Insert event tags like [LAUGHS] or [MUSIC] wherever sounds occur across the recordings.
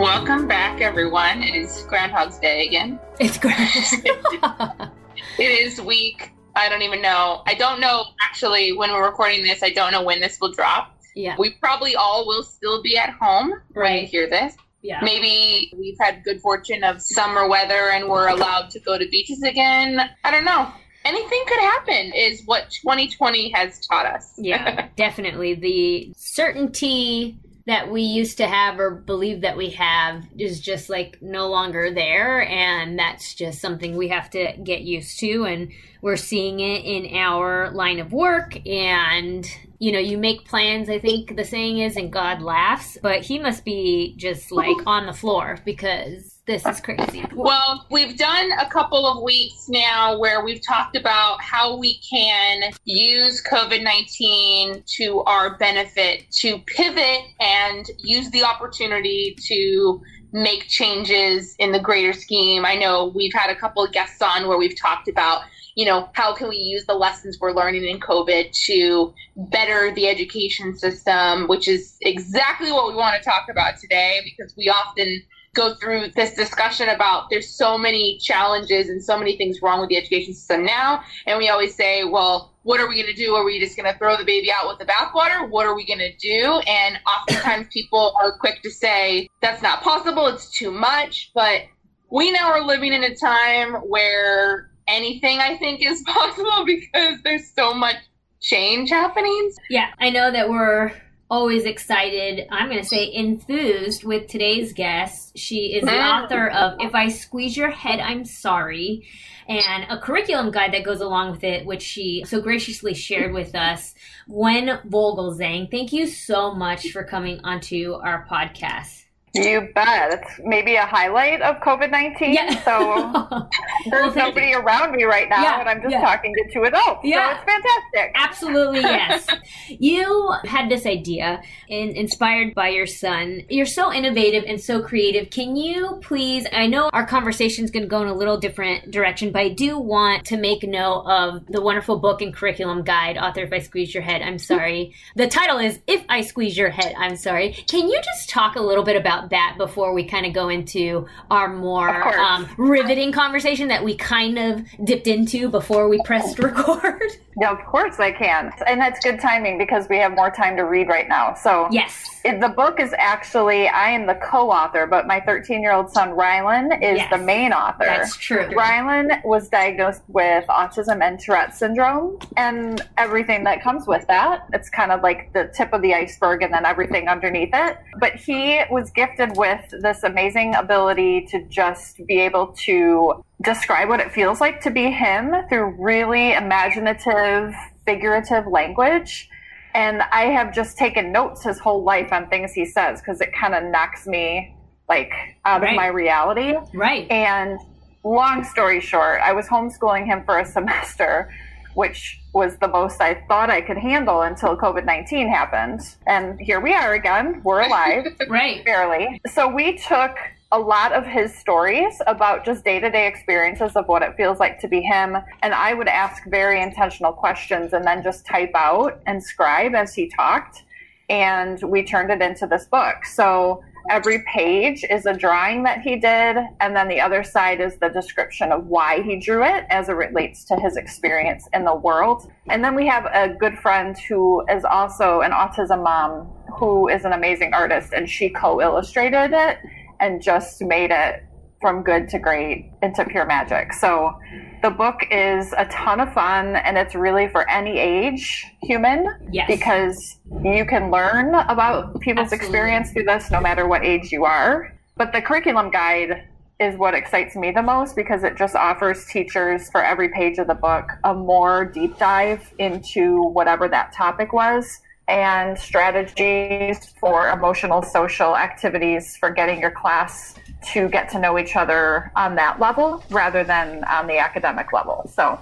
Welcome back, everyone. It is Groundhog's Day again. It's [LAUGHS] Groundhog's It is week, I don't even know. I don't know, actually, when we're recording this, I don't know when this will drop. Yeah. We probably all will still be at home when Right. you hear this. Yeah. Maybe we've had good fortune of summer weather and we're allowed to go to beaches again. I don't know. Anything could happen, is what 2020 has taught us. Yeah, [LAUGHS] definitely. The certainty that we used to have or believe that we have is just like no longer there. And that's just something we have to get used to. And we're seeing it in our line of work. And, you know, you make plans, I think the saying is, and God laughs. But he must be just like oh. on the floor because this is crazy. Well, we've done a couple of weeks now where we've talked about how we can use COVID 19 to our benefit to pivot and use the opportunity to make changes in the greater scheme. I know we've had a couple of guests on where we've talked about, you know, how can we use the lessons we're learning in COVID to better the education system, which is exactly what we want to talk about today because we often go through this discussion about there's so many challenges and so many things wrong with the education system now. And we always say, well, what are we going to do? Are we just going to throw the baby out with the bathwater? What are we going to do? And oftentimes people are quick to say, that's not possible. It's too much. But we now are living in a time where anything I think is [LAUGHS] possible because there's so much change happening. Yeah, I know that we're always excited. I'm going to say enthused with today's guest. She is the author of If I Squeeze Your Head, I'm Sorry, and a curriculum guide that goes along with it, which she so graciously shared with us. Gwen Vogelzang, thank you so much for coming onto our podcast. You bet. It's maybe a highlight of COVID 19. So [LAUGHS] there's thank nobody around me right now, Yeah, and I'm just yeah. talking to two adults. Yeah. So it's fantastic. Absolutely, [LAUGHS] yes. you had this idea in, inspired by your son. You're so innovative and so creative. Can you please? I know our conversation is going to go in a little different direction, but I do want to make note of the wonderful book and curriculum guide, author If I Squeeze Your Head, I'm Sorry. The title is If I Squeeze Your Head, I'm Sorry. Can you just talk a little bit about that before we kind of go into our more um, riveting conversation that we kind of dipped into before we pressed [LAUGHS] record? Yeah, of course I can. And that's good timing because we have more time to read right now. So Yes. It- the book is actually, I am the co author, but my 13 year old son, Rylan, is Yes. the main author. That's true. Rylan was diagnosed with autism and Tourette syndrome and everything that comes with that. It's kind of like the tip of the iceberg and then everything underneath it. But he was gifted with this amazing ability to just be able to describe what it feels like to be him through really imaginative, figurative language. And I have just taken notes his whole life on things he says because it kind of knocks me like out Right. of my reality. Right. And long story short, I was homeschooling him for a [LAUGHS] semester, which was the most I thought I could handle until COVID 19 happened. And here we are again. We're alive, [LAUGHS] Right. barely. So we took a lot of his stories about just day to day experiences of what it feels like to be him. And I would ask very intentional questions and then just type out and scribe as he talked. And we turned it into this book. So every page is a drawing that he did. And then the other side is the description of why he drew it as it relates to his experience in the world. And then we have a good friend who is also an autism mom who is an amazing artist and she co illustrated it and just made it from good to great into pure magic. So the book is a ton of fun and it's really for any age human Yes. because you can learn about people's Absolutely. experience through this no matter what age you are. But the curriculum guide is what excites me the most because it just offers teachers for every page of the book a more deep dive into whatever that topic was and strategies for emotional social activities for getting your class to get to know each other on that level rather than on the academic level. So,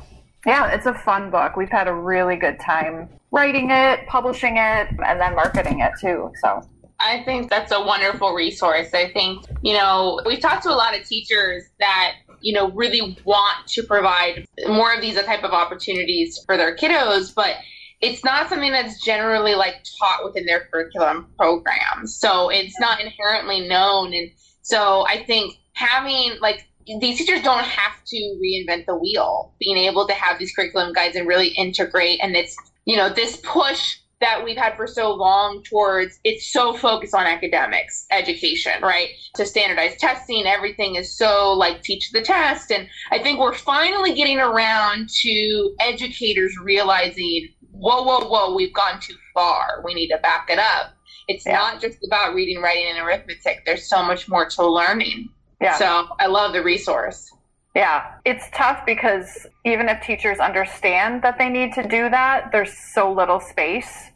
yeah, it's a fun book. We've had a really good time writing it, publishing it, and then marketing it too. So, I think that's a wonderful resource. I think, you know, we've talked to a lot of teachers that, you know, really want to provide more of these type of opportunities for their kiddos, but it's not something that's generally like taught within their curriculum programs. So it's not inherently known. And so I think having like these teachers don't have to reinvent the wheel, being able to have these curriculum guides and really integrate. And it's, you know, this push that we've had for so long towards it's so focused on academics education right to standardized testing everything is so like teach the test and i think we're finally getting around to educators realizing whoa whoa whoa we've gone too far. We need to back it up. It's yeah. not just about reading writing and arithmetic. There's so much more to learning. Yeah. So i love the resource. Yeah, it's tough because even if teachers understand that they need to do that, there's so little space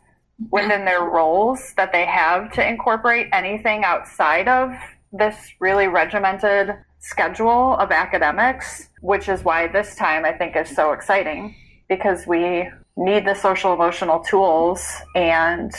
within their roles that they have to incorporate anything outside of this really regimented schedule of academics, which is why this time I think is so exciting because we need the social emotional tools and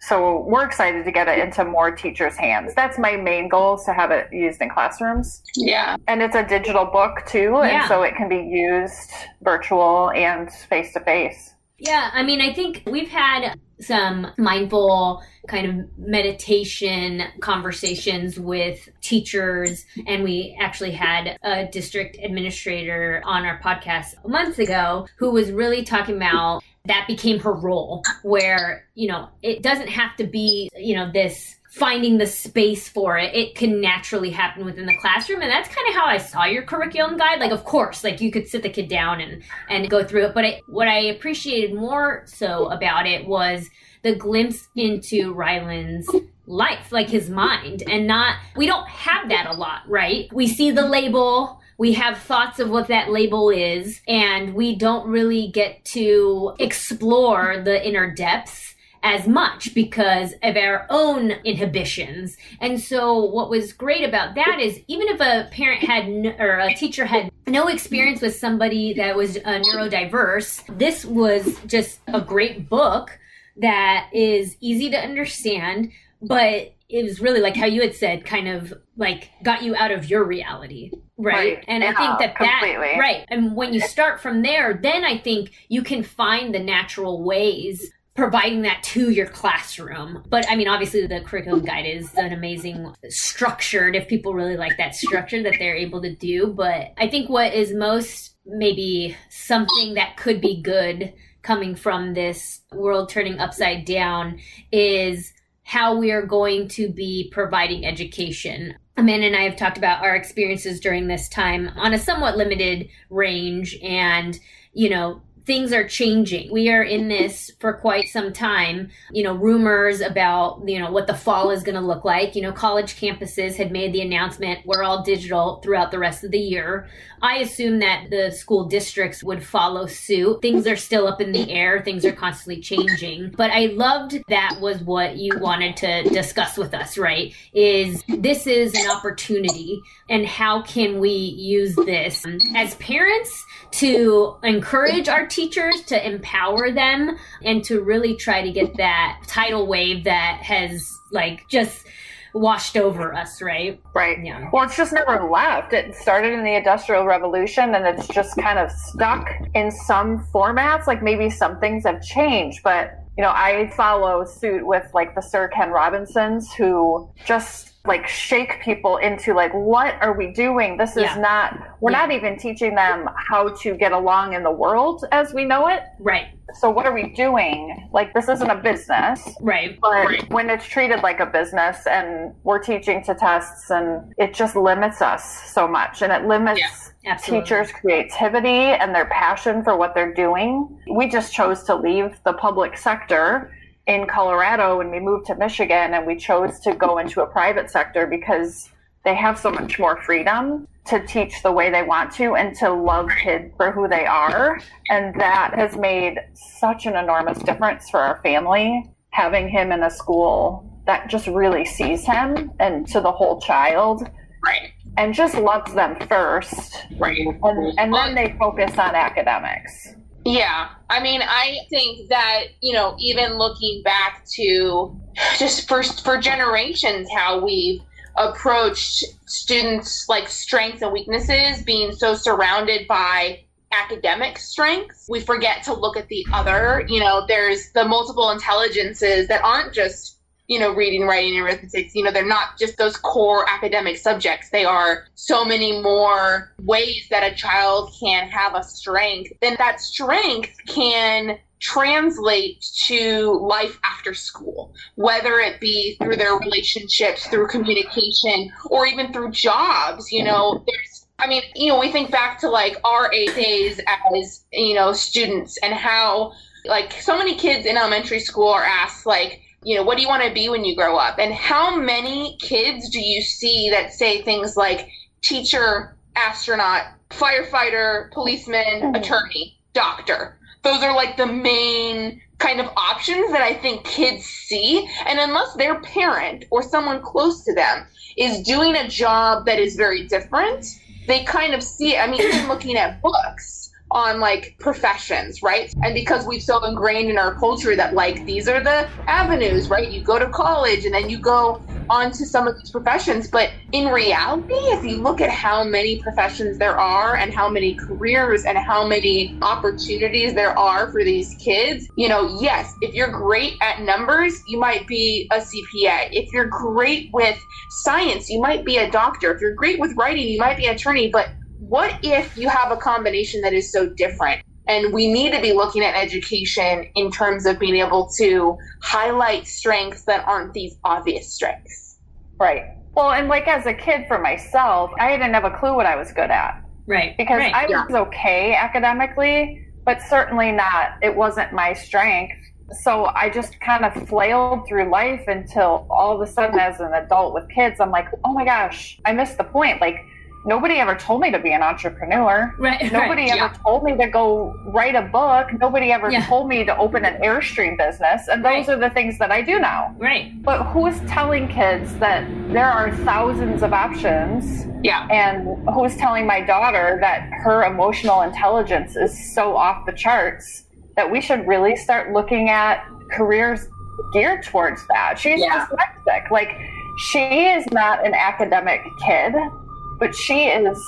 so we're excited to get it into more teachers' hands. That's my main goal is to have it used in classrooms. Yeah. And it's a digital book too, yeah. and so it can be used virtual and face to face. Yeah, I mean, I think we've had some mindful kind of meditation conversations with teachers and we actually had a district administrator on our podcast months ago who was really talking about that became her role where you know it doesn't have to be you know this finding the space for it it can naturally happen within the classroom and that's kind of how i saw your curriculum guide. Like of course like you could sit the kid down and and go through it but I, what i appreciated more so about it was the glimpse into rylan's life like his mind and not we don't have that a lot right? We see the label we have thoughts of what that label is, and we don't really get to explore the inner depths as much because of our own inhibitions. And so what was great about that is even if a parent had no, or a teacher had no experience with somebody that was uh, neurodiverse, this was just a great book that is easy to understand, but it was really like how you had said, kind of like got you out of your reality. Right. right. And yeah, I think that completely. that, right. And when you start from there, then I think you can find the natural ways providing that to your classroom. But I mean, obviously, the curriculum guide is an amazing structured, if people really like that structure that they're able to do. But I think what is most maybe something that could be good coming from this world turning upside down is how we are going to be providing education. Amanda and I have talked about our experiences during this time on a somewhat limited range and, you know, things are changing. We are in this for quite some time. You know, rumors about, you know, what the fall is going to look like. You know, college campuses had made the announcement we're all digital throughout the rest of the year. I assume that the school districts would follow suit. Things are still up in the [LAUGHS] air, things are constantly changing. But I loved that was what you wanted to discuss with us, right? Is this is an opportunity and how can we use this as parents to encourage our teachers, to empower them, and to really try to get that tidal wave that has like just washed over us, right? Right. Yeah. Well, it's just never left. It started in the Industrial Revolution and it's just kind of stuck in some formats. Like maybe some things have changed, but you know, I follow suit with like the Sir Ken Robinsons who just like shake people into like what are we doing? This is yeah. not we're yeah. not even teaching them how to get along in the world as we know it. Right. So what are we doing? Like this isn't a business. Right. But right. when it's treated like a business and we're teaching to tests and it just limits us so much and it limits yeah, teachers creativity and their passion for what they're doing we just chose to leave the public sector in Colorado when we moved to Michigan and we chose to go into a private sector because they have so much more freedom to teach the way they want to and to love kids for who they are. And that has made such an enormous difference for our family having him in a school that just really sees him and to the whole child Right. and just loves them first. Right. And, and then they focus on academics. Yeah. I mean, I think that, you know, even looking back to just for, for generations, how we've approached students like strengths and weaknesses being so surrounded by academic strengths we forget to look at the other you know there's the multiple intelligences that aren't just you know reading writing and arithmetic you know they're not just those core academic subjects they are so many more ways that a child can have a strength then that strength can translate to life after school, whether it be through their relationships, through communication, or even through jobs. You know, there's I mean, you know, we think back to like our eight days as, you know, students and how like so many kids in elementary school are asked like, you know, what do you want to be when you grow up? And how many kids do you see that say things like teacher, astronaut, firefighter, policeman, hmm. attorney, doctor? those are like the main kind of options that I think kids see. And unless their parent or someone close to them is doing a job that is very different, they kind of see it. I mean, even looking at books on like professions, right? And because we've so ingrained in our culture that like these are the avenues, right? You go to college and then you go on to some of these professions. But in reality, if you look at how many professions there are and how many careers and how many opportunities there are for these kids, you know, yes, if you're great at numbers, you might be a CPA. If you're great with science, you might be a doctor. If you're great with writing, you might be an attorney. But what if you have a combination that is so different? And we need to be looking at education in terms of being able to highlight strengths that aren't these obvious strengths. Right. Well, and like as a kid for myself, I didn't have a clue what I was good at Right. because right. I yeah. was okay academically, but certainly not, it wasn't my strength. So I just kind of flailed through life until all of a sudden, as an adult with kids, I'm like, oh my gosh, I missed the point. Like, nobody ever told me to be an entrepreneur. right. Nobody right. ever told me to go write a book. Nobody ever Yeah. told me to open an Airstream business. And those Right. are the things that I do now. Right. But who's telling kids that there are thousands of options? Yeah. And who's telling my daughter that her emotional intelligence is so off the charts that we should really start looking at careers geared towards that? She's Yeah. dyslexic. Like, she is not an academic kid, but she is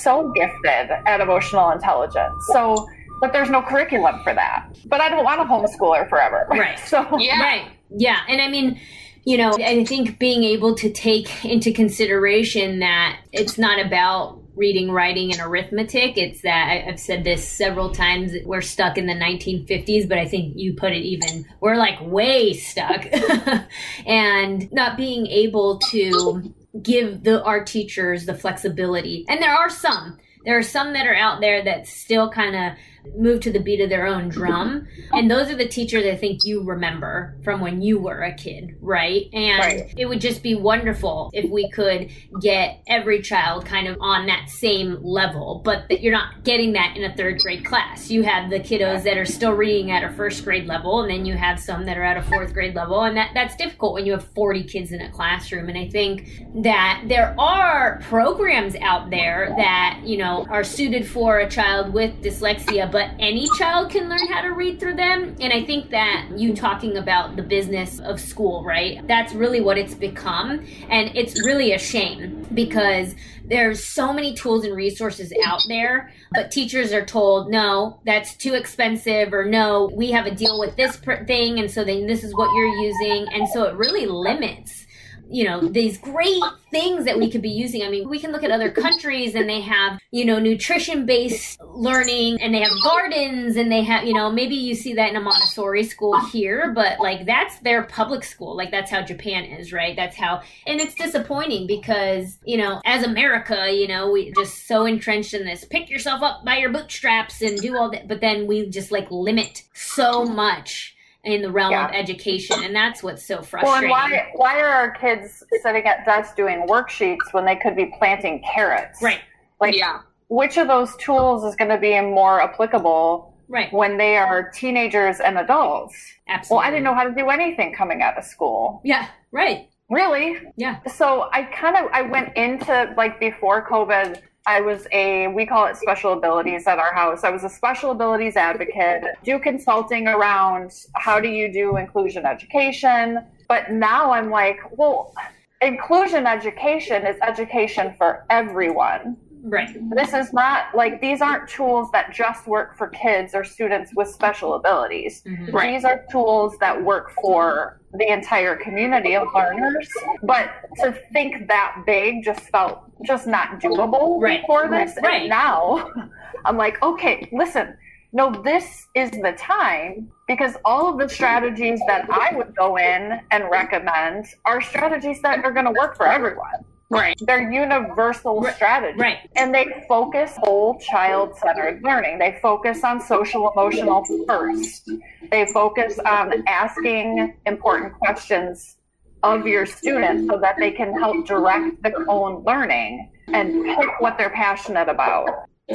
so gifted at emotional intelligence. So, but there's no curriculum for that. But I don't want to homeschool her forever. [LAUGHS] Right. So, Yeah. Right. Yeah. And I mean, you know, I think being able to take into consideration that it's not about reading, writing, and arithmetic. It's that I- I've said this several times. We're stuck in the 1950s, but I think you put it even, we're like way stuck. [LAUGHS] and not being able to give the our teachers the flexibility. And there are some. There are some that are out there that still kind of move to the beat of their own drum. And those are the teachers I think you remember from when you were a kid, right? And Right. it would just be wonderful if we could get every child kind of on that same level, but that you're not getting that in a third grade class. You have the kiddos that are still reading at a first grade level, and then you have some that are at a fourth grade level, and that, that's difficult when you have 40 kids in a classroom. And I think that there are programs out there that, you know, are suited for a child with dyslexia, but any child can learn how to read through them. And I think that you talking about the business of school, right? That's really what it's become. And it's really a shame because there's so many tools and resources out there, but teachers are told, no, that's too expensive, or no, we have a deal with this thing, and so then this is what you're using. And so it really limits you know these great things that we could be using. I mean we can look at other countries and they have you know nutrition based learning and they have gardens and they have you know maybe you see that in a montessori school here but like that's their public school. Like that's how japan is right? That's how and it's disappointing because you know as america you know we just so entrenched in this pick yourself up by your bootstraps and do all that but then we just like limit so much in the realm of education and that's what's so frustrating Well, and why why are our kids sitting at desks doing worksheets when they could be planting carrots? right Like, yeah. which of those tools is going to be more applicable Right. when they are teenagers and adults. Absolutely. Well, I didn't know how to do anything coming out of school. Yeah. Right. Really? Yeah. So I kind of I went into like before COVID. I was a we call it special abilities at our house. I was a special abilities advocate. Do consulting around how do you do inclusion education. But now I'm like, well, inclusion education is education for everyone. Right. This is not like these aren't tools that just work for kids or students with special abilities. Mhm. Right. These are tools that work for the entire community of learners. But to think that big just felt just not doable Right. for this. Right. And now [LAUGHS] I'm like, okay, listen, no, this is the time because all of the strategies that I would go in and recommend are strategies that are going to work for everyone. Right. They're universal Right. strategies. Right. And they focus whole child centered learning. They focus on social emotional first. They focus on asking important questions of your students so that they can help direct their own learning and pick what they're passionate about.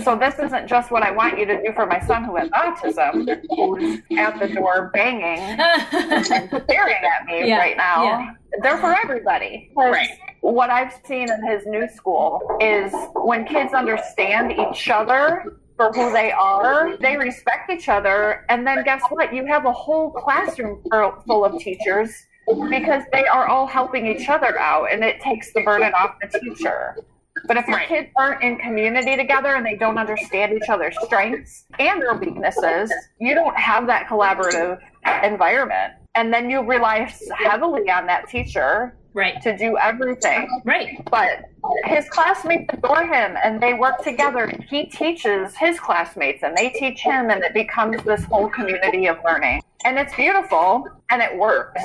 So this isn't just what I want you to do for my son who has autism, who's at the door banging [LAUGHS] and staring at me Yeah, right now. yeah. They're for everybody. Right. What I've seen in his new school is when kids understand each other for who they are, they respect each other, and then guess what? You have a whole classroom full of teachers because they are all helping each other out, and it takes the burden off the teacher. But if your Right. kids aren't in community together and they don't understand each other's strengths and their weaknesses, you don't have that collaborative environment. And then you rely heavily on that teacher right. to do everything. Right. But his classmates adore him and they work together. He teaches his classmates and they teach him, and it becomes this whole community of learning. And it's beautiful and it works.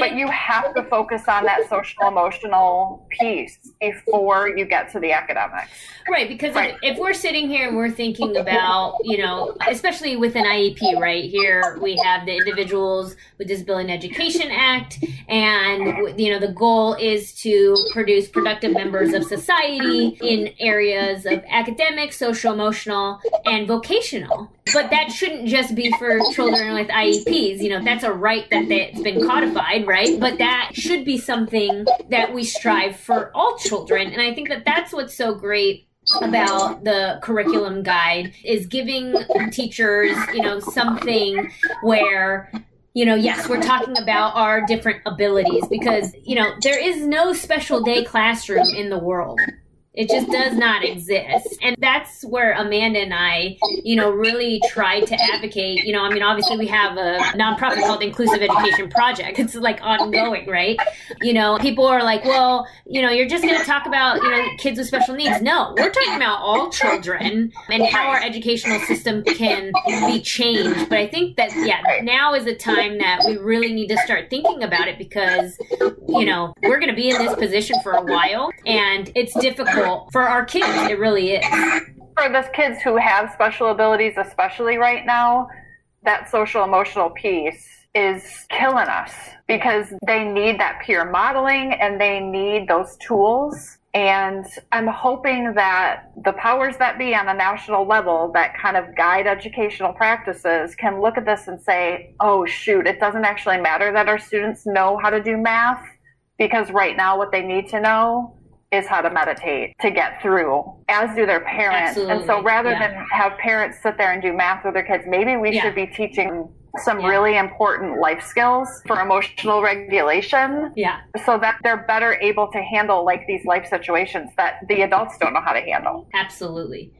But you have to focus on that social emotional piece before you get to the academics. Right, because Right. If, if we're sitting here and we're thinking about, you know, especially with an IEP, right? Here we have the Individuals with Disability and Education Act, and, you know, the goal is to produce productive members of society in areas of academic, social, emotional, and vocational. But that shouldn't just be for children with IEPs. You know, that's a right that that's been codified, right? But that should be something that we strive for all children. And I think that that's what's so great about the curriculum guide is giving teachers, you know, something where you know, yes, we're talking about our different abilities because, you know, there is no special day classroom in the world. It just does not exist. And that's where Amanda and I, you know, really try to advocate. You know, I mean, obviously we have a nonprofit called Inclusive Education Project. It's like ongoing, right? You know, people are like, well, you know, you're just going to talk about, you know, kids with special needs. No, we're talking about all children and how our educational system can be changed. But I think that, yeah, now is the time that we really need to start thinking about it because, you know, we're going to be in this position for a while and it's difficult for our kids. It really is. For those kids who have special abilities, especially right now, that social emotional piece is killing us because they need that peer modeling and they need those tools. And I'm hoping that the powers that be on a national level that kind of guide educational practices can look at this and say, oh, shoot, it doesn't actually matter that our students know how to do math because right now what they need to know is how to meditate to get through, as do their parents. And so rather yeah. than have parents sit there and do math with their kids, maybe we Yeah. should be teaching some Yeah. really important life skills for emotional regulation Yeah. so that they're better able to handle like these life situations that the adults don't know how to handle. Absolutely.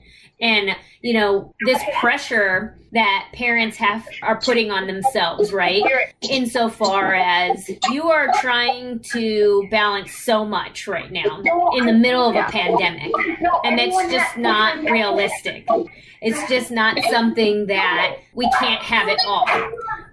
And you know, this pressure that parents have are putting on themselves, right? Insofar as you are trying to balance so much right now in the middle of a pandemic. And it's just not realistic. It's just not something that we can't have it all.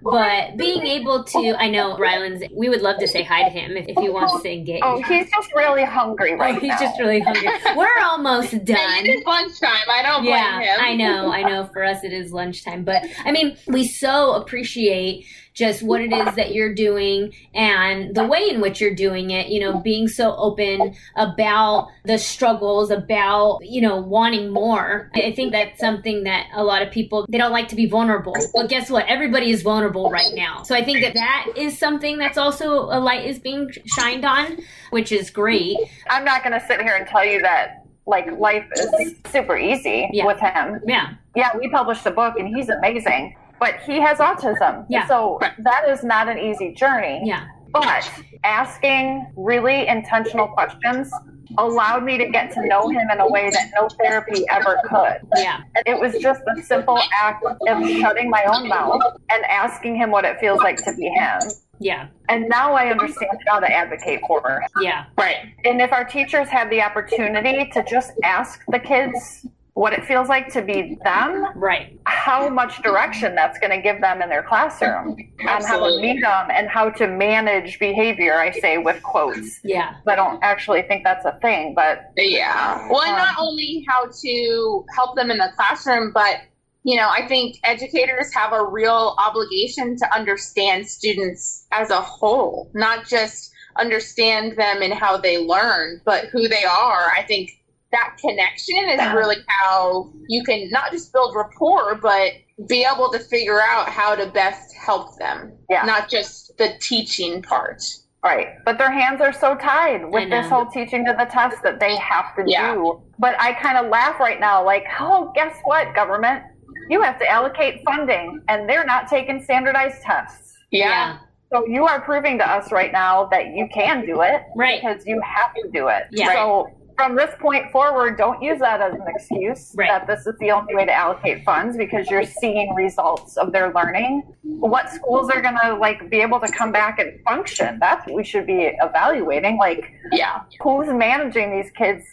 But being able to, I know Rylan's, we would love to say hi to him if, if he wants to engage. Oh, he's just really hungry right Oh, he's now. just really hungry. We're almost done. is lunchtime. I don't blame Yeah, him. I know, I know. For us, it is lunchtime, but I mean, we so appreciate just what it is that you're doing and the way in which you're doing it, you know, being so open about the struggles, about, you know, wanting more. I think that's something that a lot of people, they don't like to be vulnerable. But guess what? Everybody is vulnerable right now. So I think that that is something that's also a light is being shined on, which is great. I'm not going to sit here and tell you that like life is super easy Yeah. with him. Yeah. Yeah, we published a book and he's amazing, but he has autism. Yeah. So that is not an easy journey. Yeah. But asking really intentional questions allowed me to get to know him in a way that no therapy ever could. Yeah. And it was just the simple act of shutting my own mouth and asking him what it feels like to be him. Yeah. And now I understand how to advocate for her. Yeah. Right. And if our teachers have the opportunity to just ask the kids what it feels like to be them, Right. how much direction that's going to give them in their classroom and how to meet them and how to manage behavior, I say with quotes. Yeah. I don't actually think that's a thing, but Yeah. Well, and not um, only how to help them in the classroom, but you know, I think educators have a real obligation to understand students as a whole, not just understand them and how they learn, but who they are. I think that connection is really how you can not just build rapport, but be able to figure out how to best help them, Yeah. not just the teaching part. Right. But their hands are so tied with this whole teaching to the test that they have to Yeah. do. But I kind of laugh right now, like, oh, guess what, government? You have to allocate funding, and they're not taking standardized tests. Yeah. So you are proving to us right now that you can do it Right. because you have to do it. Yeah. So from this point forward, don't use that as an excuse Right. that this is the only way to allocate funds because you're seeing results of their learning. What schools are going to like be able to come back and function? That's what we should be evaluating. Like Yeah. who's managing these kids'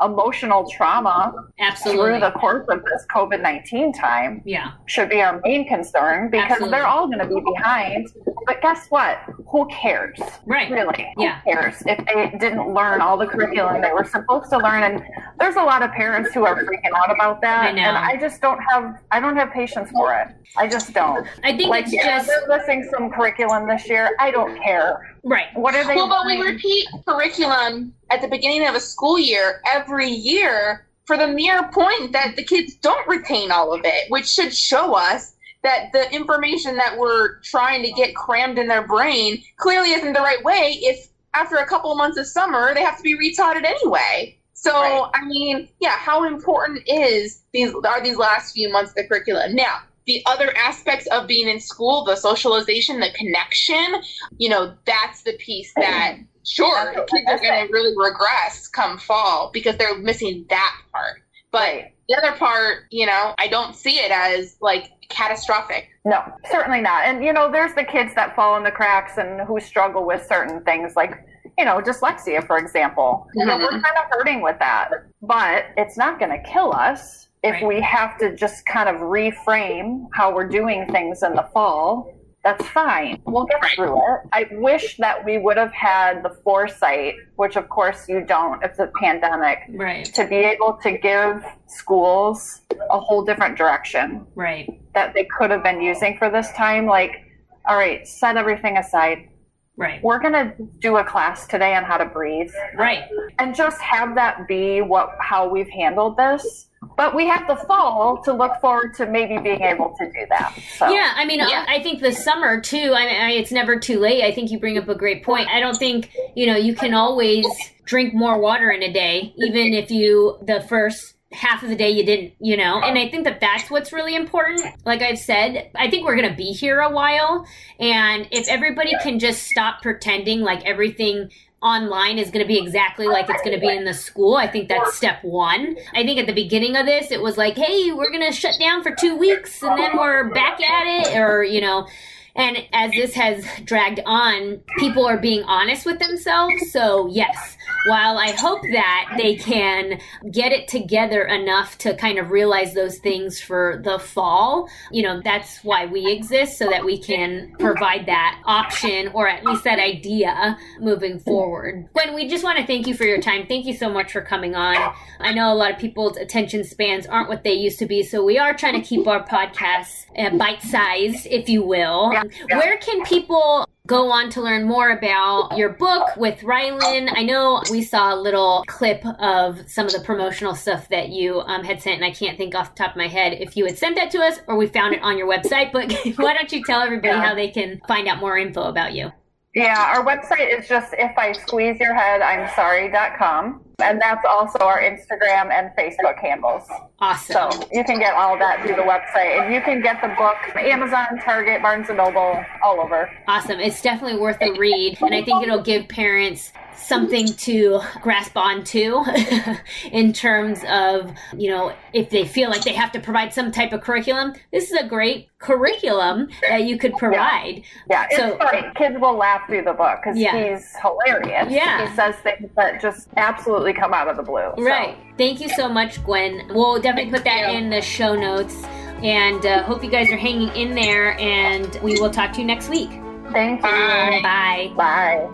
emotional trauma Absolutely. through the course of this COVID 19 time yeah. should be our main concern because Absolutely. they're all going to be behind. But guess what? Who cares? Right. Really? Who Yeah. cares if they didn't learn all the curriculum they were supposed to learn? And there's a lot of parents who are freaking out about that. I know. And I just don't have I don't have patience for it. I just don't. I think Like it's yeah, just they're missing some curriculum this year. I don't care. right. What are they Well, but we repeat curriculum at the beginning of a school year every year for the mere point that the kids don't retain all of it, which should show us that the information that we're trying to get crammed in their brain clearly isn't the right way if after a couple of months of summer they have to be retaught it anyway. So Right. I mean, yeah, how important is these are these last few months of the curriculum? Now, the other aspects of being in school, the socialization, the connection, you know, that's the piece that sure kids are going to really regress come fall because they're missing that part. But Right. The other part, you know, I don't see it as like catastrophic. No, certainly not. And you know, there's the kids that fall in the cracks and who struggle with certain things like, you know, dyslexia, for example. You know, we're Mhm. kind of hurting with that. But it's not going to kill us if Right. we have to just kind of reframe how we're doing things in the fall. That's fine. We'll get through it. I wish that we would have had the foresight, which of course you don't, it's a pandemic, Right. to be able to give schools a whole different direction Right. that they could have been using for this time like all right set everything aside Right. we're going to do a class today on how to breathe Right. and just have that be what how we've handled this but we have the fall to look forward to maybe being able to do that so Yeah, I mean, Yeah. I, I think the summer too. I mean, I, it's never too late. I think you bring up a great point. I don't think you know you can always drink more water in a day, even if you the first half of the day you didn't, you know. And I think that that's what's really important. Like I've said, I think we're gonna be here a while, and if everybody can just stop pretending like everything online is going to be exactly like it's going to be in the school. I think that's step one. I think at the beginning of this, it was like, hey, we're going to shut down for two weeks and then we're back at it, or, you know. And as this has dragged on, people are being honest with themselves. So, yes, while I hope that they can get it together enough to kind of realize those things for the fall, you know, that's why we exist so that we can provide that option or at least that idea moving forward. Gwen, we just want to thank you for your time. Thank you so much for coming on. I know a lot of people's attention spans aren't what they used to be, so we are trying to keep our podcasts uh, bite sized, if you will. Yeah, yeah. Where can people go on to learn more about your book with Rylan. I know we saw a little clip of some of the promotional stuff that you um, had sent, and I can't think off the top of my head if you had sent that to us or we found it on your website. But [LAUGHS] why don't you tell everybody Yeah. how they can find out more info about you? Yeah, our website is just if I squeeze your head, I'm sorry.com. And that's also our Instagram and Facebook handles. Awesome. So you can get all that through the website. And you can get the book Amazon, Target, Barnes and Noble, all over. Awesome. It's definitely worth a read. And I think it'll give parents something to grasp onto [LAUGHS] in terms of, you know, if they feel like they have to provide some type of curriculum, this is a great curriculum that you could provide. Yeah, it's So- funny. Kids will laugh through the book because Yeah. he's hilarious. Yeah. He says things that just absolutely come out of the blue. So, Right. Thank you so much, Gwen. We'll definitely put that in the show notes. And uh, hope you guys are hanging in there. And we will talk to you next week. Thank you. Bye. Bye. Bye.